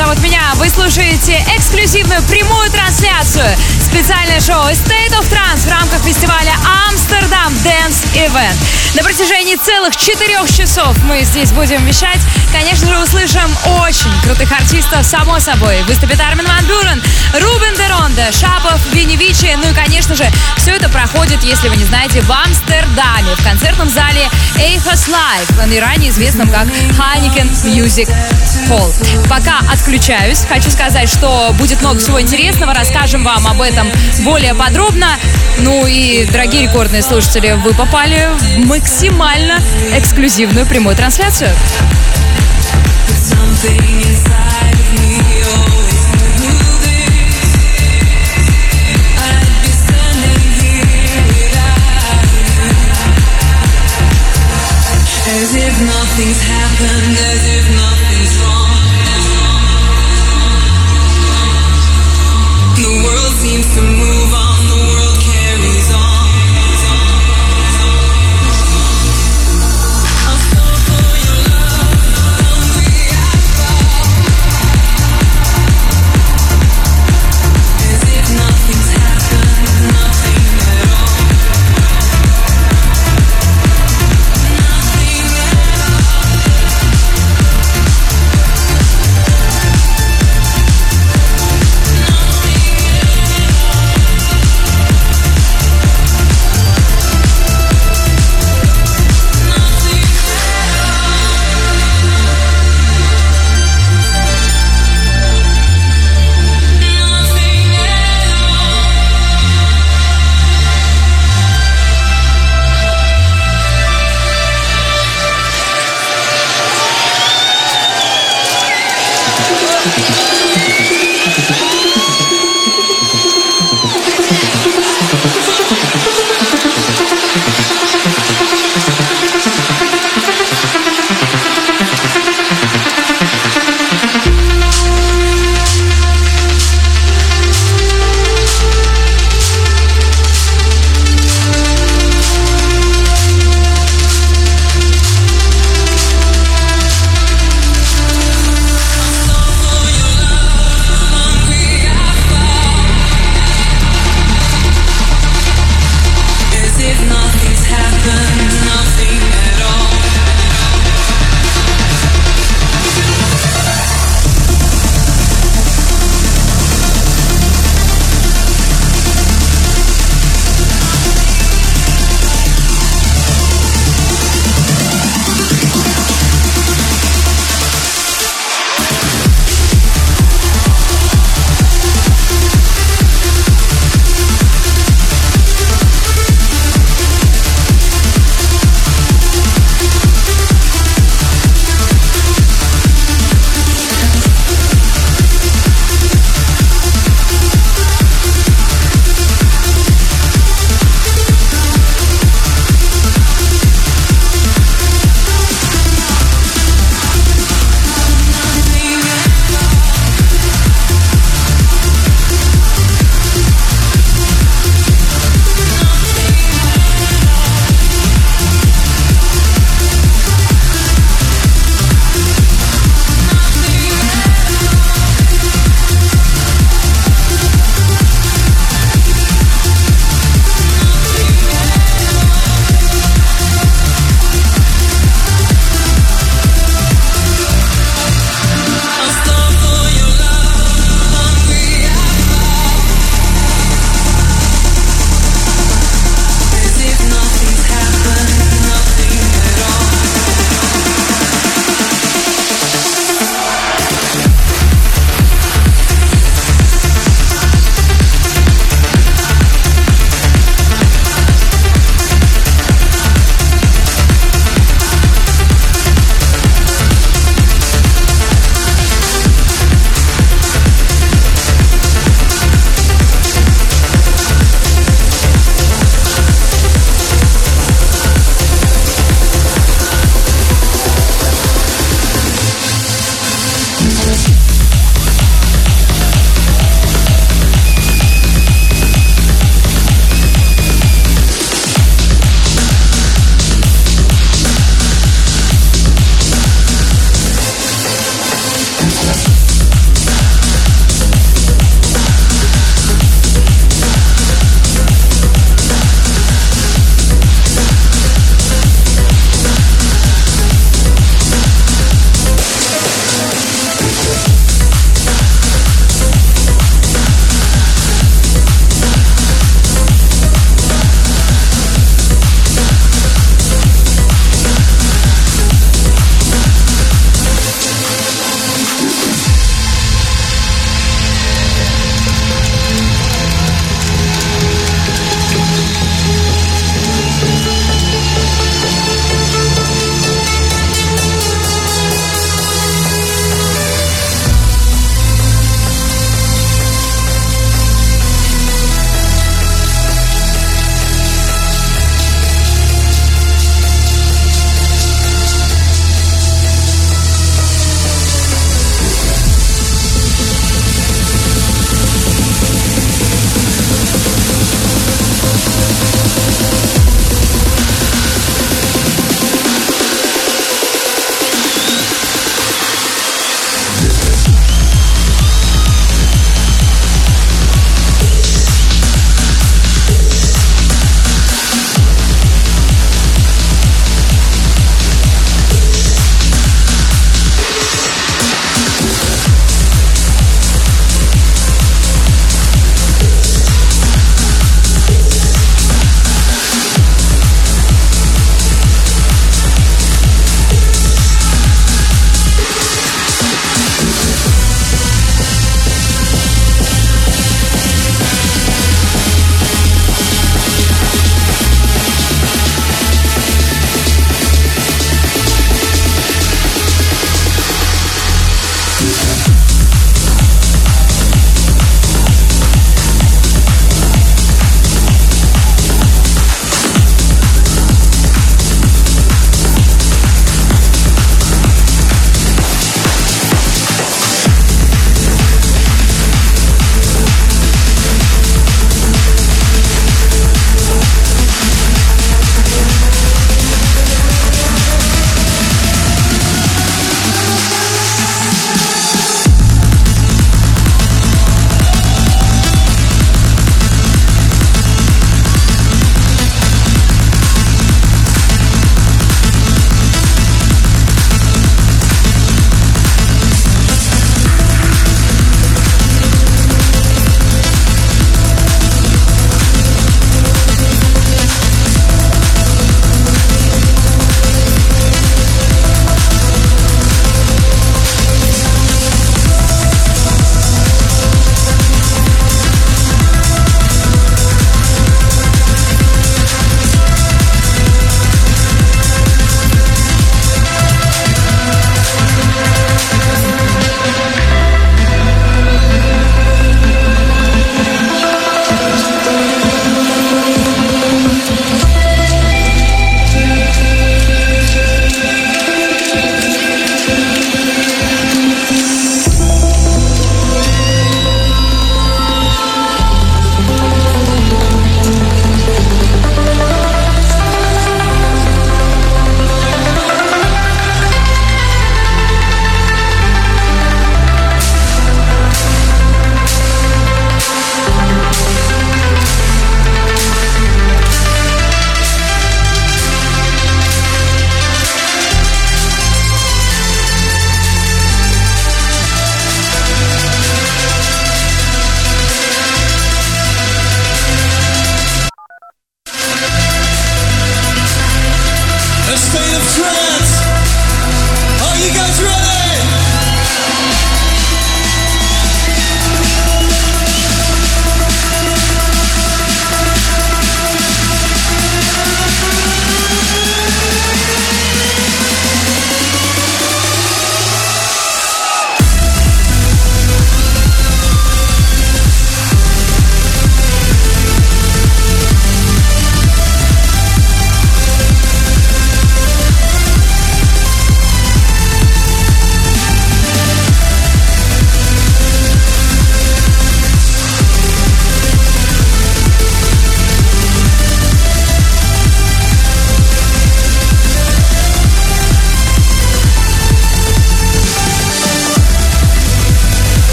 зовут меня. Вы слушаете эксклюзивную прямую трансляцию. Специальное шоу State of Trance в рамках фестиваля Амстердам Dance Event. На протяжении целых четырех часов мы здесь будем вещать. Конечно же, услышим очень крутых артистов, само собой. Выступит Армин Ван Бюрен, Рубен Деронде, Шапов, Винни Вичи. Ну и, конечно же, все это проходит, если вы не знаете, в Амстердаме, в концертном зале Live, и ранее известном как Heineken Music Hall. Пока отключаюсь, хочу сказать, что будет много всего интересного, расскажем вам об этом более подробно. Ну и, дорогие рекордные слушатели, вы попали в максимально эксклюзивную прямую трансляцию. As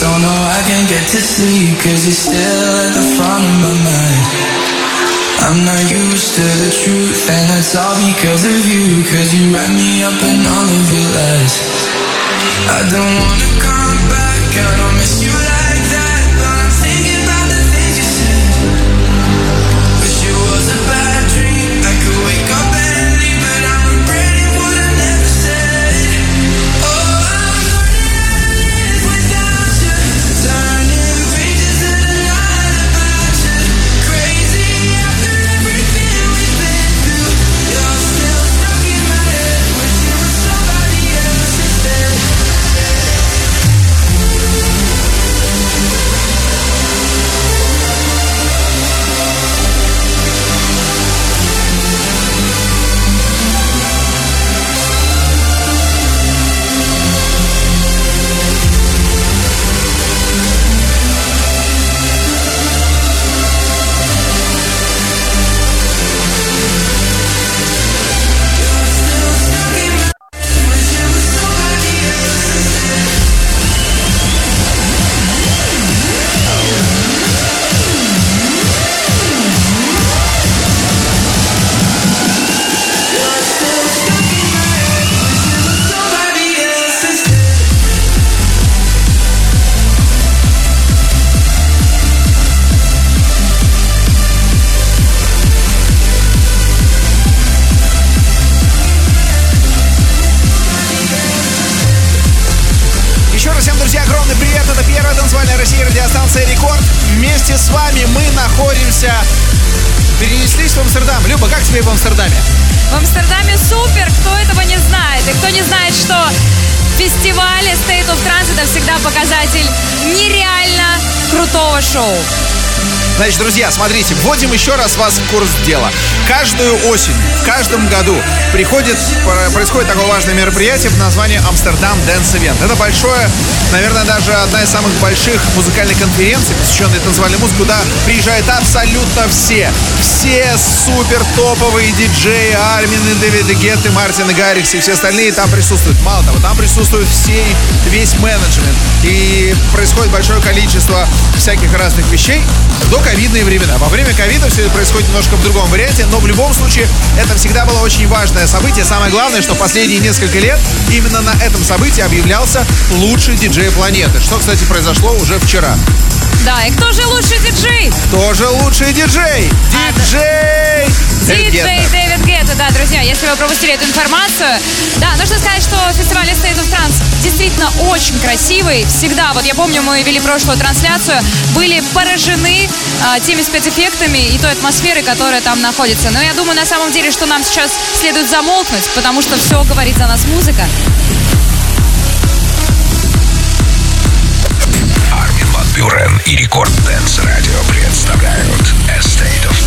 Oh no, I can't get to sleep, cause you're still at the front of my mind. I'm not used to the truth, and it's all because of you, cause you wrap me up in all of your lies. I don't wanna come back, I don't miss you like Тебе в Амстердаме? В Амстердаме супер, кто этого не знает. И кто не знает, что фестивали State of это всегда показатель нереально крутого шоу. Значит, друзья, смотрите, вводим еще раз вас в курс дела. Каждую осень, в каждом году приходит, про- происходит такое важное мероприятие под названием Амстердам Dance Event. Это большое, наверное, даже одна из самых больших музыкальных конференций, посвященной танцевальной музыке, куда приезжают абсолютно все. Все супер топовые диджеи, Армины, Дэвиды Гетты, и Гаррикс и все остальные там присутствуют. Мало того, там присутствует все, весь менеджмент. И происходит большое количество всяких разных вещей до ковидные времена. Во время ковида все это происходит немножко в другом варианте, но в любом случае это всегда было очень важное событие. Самое главное, что последние несколько лет именно на этом событии объявлялся лучший диджей планеты, что, кстати, произошло уже вчера. Да, и кто же лучший диджей? Кто же лучший диджей? Диджей! Дэвид Диджей. Дэвид Гетта, да, друзья, если вы пропустили эту информацию. Да, нужно сказать, что фестиваль State of Trance действительно очень красивый. Всегда, вот я помню, мы вели прошлую трансляцию, были поражены а, теми спецэффектами и той атмосферой, которая там находится. Но я думаю, на самом деле, что нам сейчас следует замолкнуть, потому что все говорит за нас музыка. Армин Ван Бюрен и Record Dance Radio представляют A State of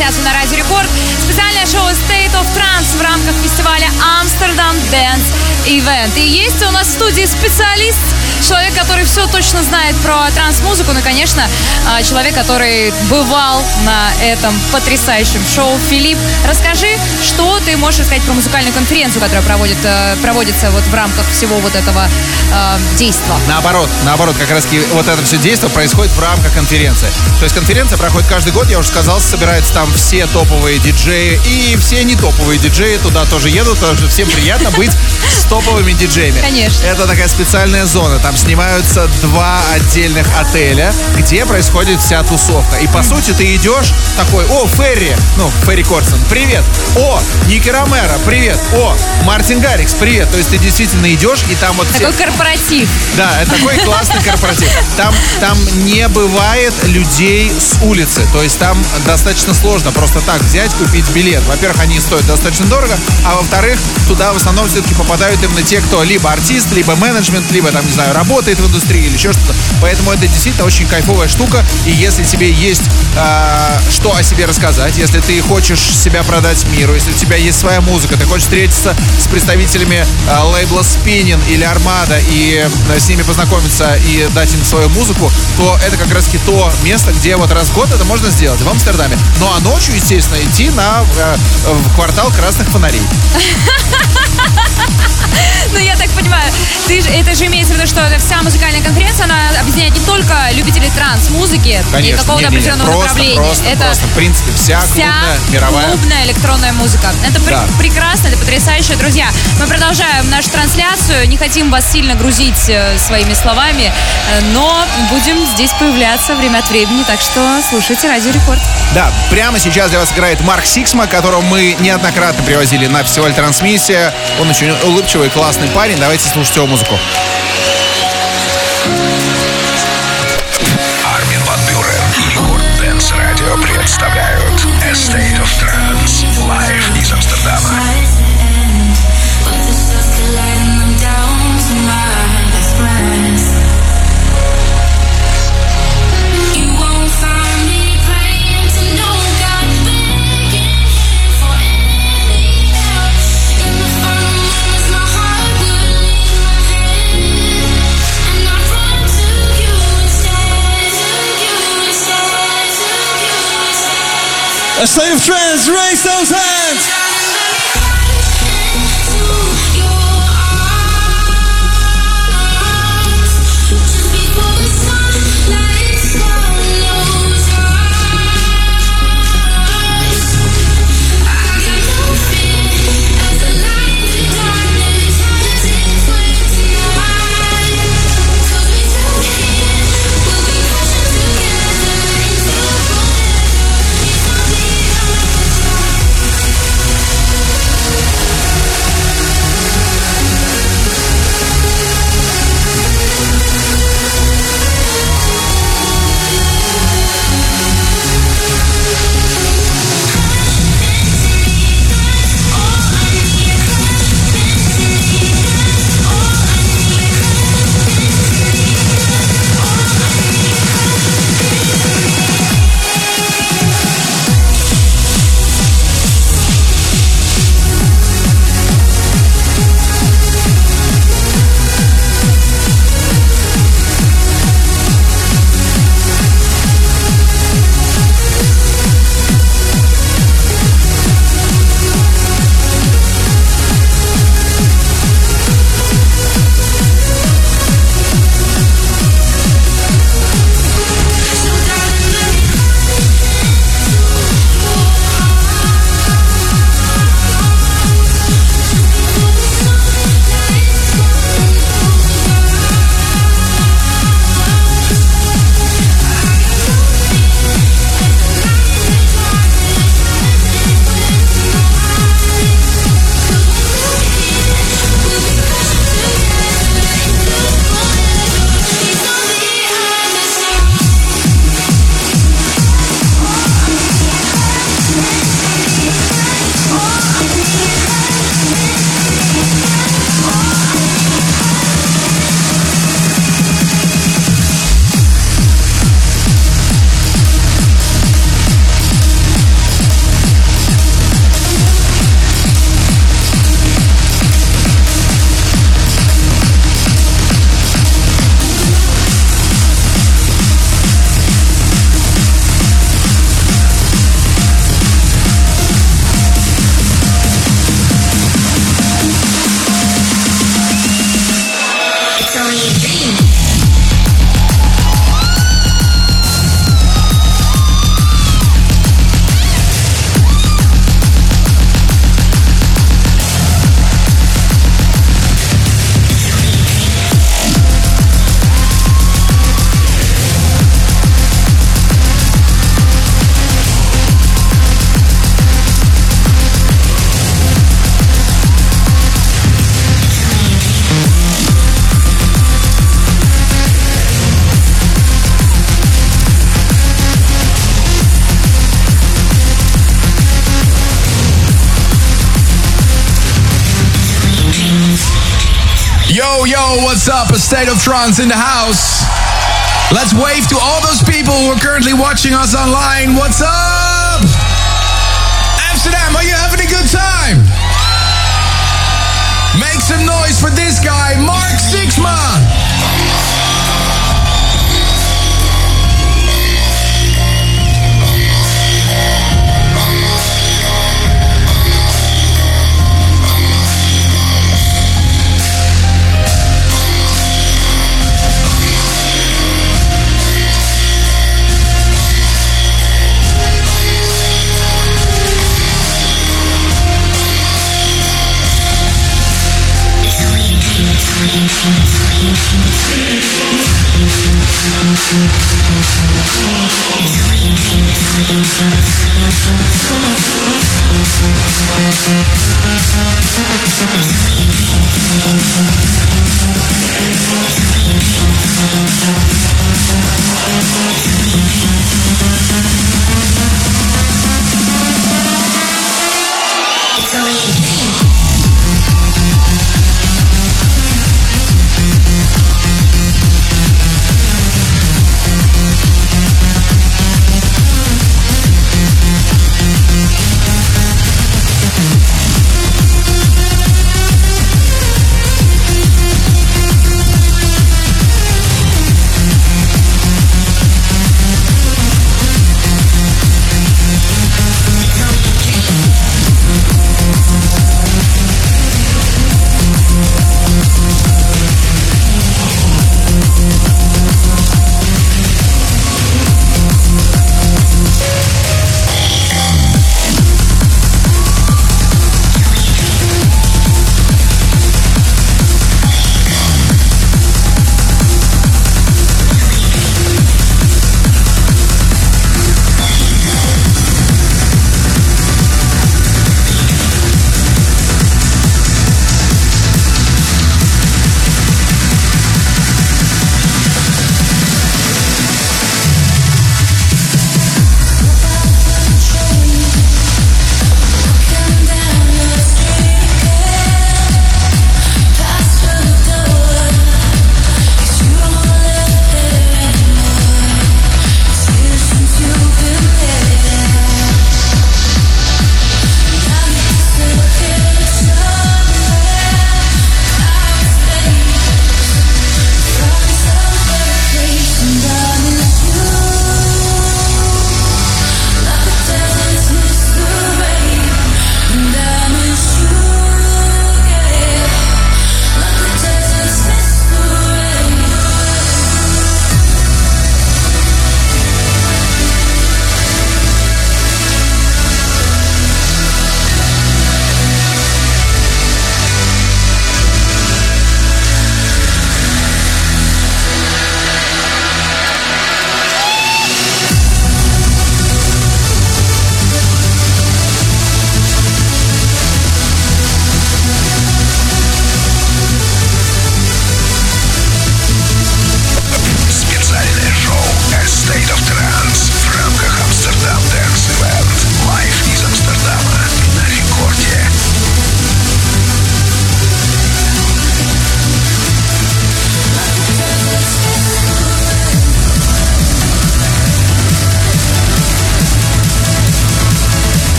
трансляцию на Радио Рекорд. Специальное шоу State of Trance в рамках фестиваля Amsterdam Dance Event. И есть у нас в студии специалист, человек, который все точно знает про транс-музыку, ну, конечно, а, человек, который бывал на этом потрясающем шоу. Филипп, расскажи, что ты можешь сказать про музыкальную конференцию, которая проводит, э, проводится вот в рамках всего вот этого э, действа. Наоборот, наоборот, как раз вот это все действие происходит в рамках конференции. То есть конференция проходит каждый год, я уже сказал, собираются там все топовые диджеи и все не топовые диджеи туда тоже едут, потому что всем приятно быть с топовыми диджеями. Конечно. Это такая специальная зона, там снимаются два отдельных отеля, где происходит вся тусовка. И по сути ты идешь такой, о, Ферри, ну, Ферри Корсон, привет, о, Ники Ромеро, привет, о, Мартин Гаррикс, привет. То есть ты действительно идешь, и там вот все... Такой корпоратив. Да, это такой классный корпоратив. Там, там не бывает людей с улицы. То есть там достаточно сложно просто так взять, купить билет. Во-первых, они стоят достаточно дорого, а во-вторых, туда в основном все-таки попадают именно те, кто либо артист, либо менеджмент, либо там, не знаю, работает в индустрии или еще что-то. Поэтому это действительно очень кайфовая штука. И если тебе есть э, что о себе рассказать, если ты хочешь себя продать миру, если тебя есть своя музыка, ты хочешь встретиться с представителями э, лейбла Spinning или Armada и э, с ними познакомиться и дать им свою музыку, то это как раз то место, где вот раз в год это можно сделать в Амстердаме. Ну а ночью, естественно, идти на э, в квартал красных фонарей. Ну, я так понимаю, ты, это же имеется в виду, что вся музыкальная конференция, она объединяет не только любителей транс-музыки и какого-то определенного просто, направления. Просто, это просто, в принципе, вся, вся клубная, мировая. клубная электронная музыка. Это Да. пр- прекрасно, это потрясающе. Друзья, мы продолжаем нашу трансляцию. Не хотим вас сильно грузить э, своими словами, э, но будем здесь появляться время от времени, так что слушайте Радио Рекорд. Да, прямо сейчас для вас играет Марк Сиксма, которого мы неоднократно привозили на фестиваль Трансмиссия. Он очень улыбчивый, классный парень. Давайте слушать его музыку. Армин Ван Бюрен и Record Dance Radio представляют A of Trance Live из Амстердама. A of trance, raise those hands. Yo, yo, what's up? A state of trance in the house. Let's wave to all those people who are currently watching us online. What's up? Amsterdam, are you having a good time? Make some noise for this guy, Mark Sixman. It's only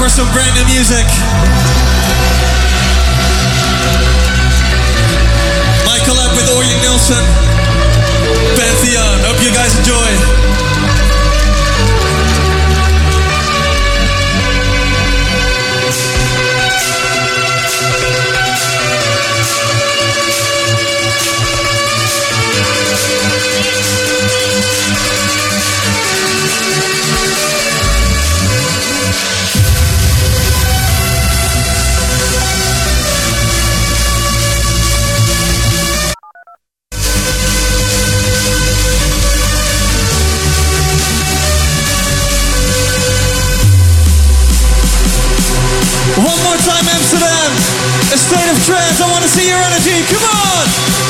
for some brand new music. My collab with Orjan Nilsson, see your energy. Come on.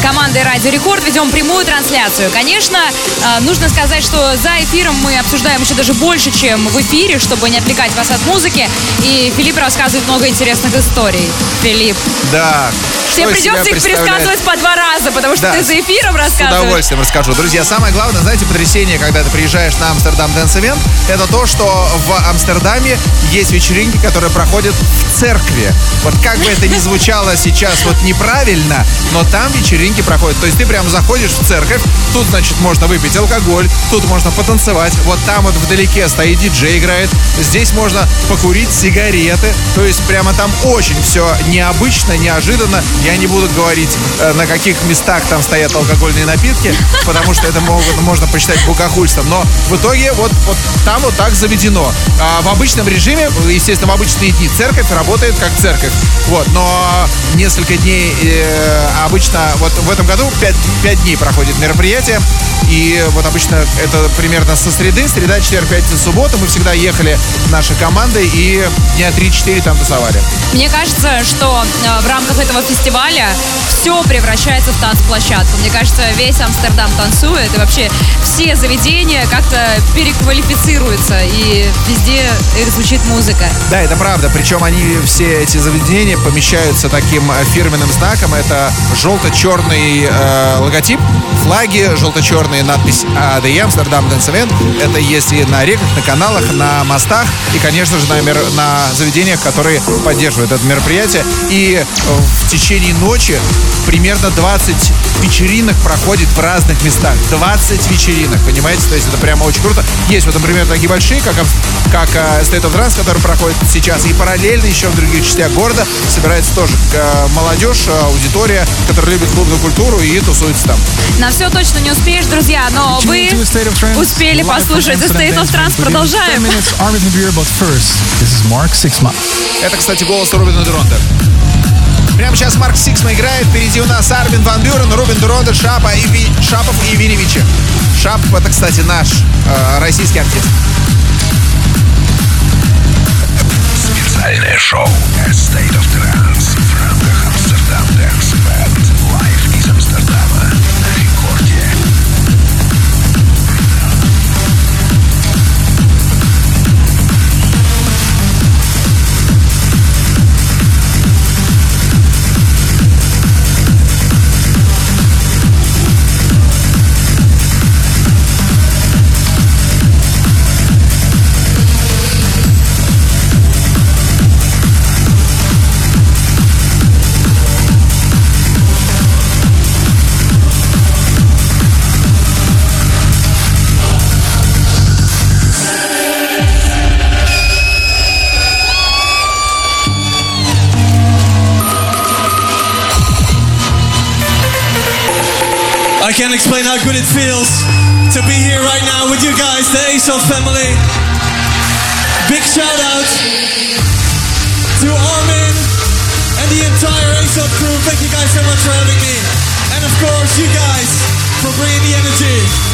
Командой Радио Рекорд ведем прямую трансляцию. Конечно, э, нужно сказать, что за эфиром мы обсуждаем еще даже больше, чем в эфире, чтобы не отвлекать вас от музыки. И Филипп рассказывает много интересных историй. Филипп. Да. Тебе придется их пересказывать по два раза, потому что Да, ты за эфиром С рассказываешь. удовольствием расскажу. Друзья, самое главное, знаете, потрясение, когда ты приезжаешь на Amsterdam Dance Event, это то, что в Амстердаме есть вечеринки, которые проходят в церкви. Вот как бы это ни звучало сейчас вот неправильно, но там вечеринки проходят. То есть ты прям заходишь в церковь, тут, значит, можно выпить алкоголь, тут можно потанцевать, вот там вот вдалеке стоит диджей играет, здесь можно покурить сигареты. То есть прямо там очень все необычно, неожиданно. Я не буду говорить, э, на каких местах там стоят алкогольные напитки, потому что это могут, можно посчитать богохульством. Но в итоге вот, вот там вот так заведено. А в обычном режиме, естественно, в обычные дни церковь работает как церковь. Вот, но несколько дней э, обычно, вот в этом году 5, дней проходит мероприятие. И вот обычно это примерно со среды, среда, четверг, пятница, суббота. Мы всегда ехали нашей командой и дня 3-4 там тусовали. Мне кажется, что э, в рамках этого фестиваля все превращается в танцплощадку. Мне кажется, весь Амстердам танцует, и вообще все заведения как-то переквалифицируются, и везде звучит музыка. Да, это правда. Причем они все эти заведения помещаются таким э, фирменным знаком. Это желто-черный э, логотип, флаги, желто-черная надпись ADE Amsterdam Dance Event. Это есть и на реках, на каналах, на мостах и, конечно же, на, на заведениях, которые поддерживают это мероприятие. И в течение ночи примерно 20 вечеринок проходит в разных местах. 20 вечеринок, понимаете? То есть это прямо очень круто. Есть вот, например, такие большие, как, как э, State of Trance, который проходит сейчас. И параллельно еще в других частях города собирается тоже э, молодежь, э, аудитория, которая любит клубную культуру и тусуется там. На все точно не успеешь, друзья, но вы успели послушать State of Trance. Продолжаем. 10 minutes, Armin van Buuren, but first, this is Mark Sixma. Это, кстати, голос Рубена де Ронде. Прямо сейчас Марк Сиксма играет. Впереди у нас Армин Ван Бюрен, Рубен де Ронде, Шапа и Ви- Шапов и Vini Vici. Шапов это, кстати, наш э, российский артист. Специальное шоу A State of Trance в рамках Amsterdam Dance can't explain how good it feels to be here right now with you guys, the ASOS family. Big shout out to Armin and the entire ASOS crew. Thank you guys so much for having me. And of course, you guys for bringing the energy.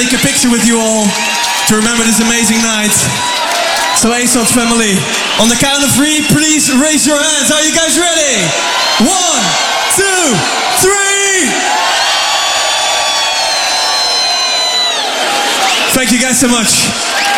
Take a picture with you all to remember this amazing night. So ASOT family, on the count of three, please raise your hands. Are you guys ready? One, two, three. Thank you guys so much.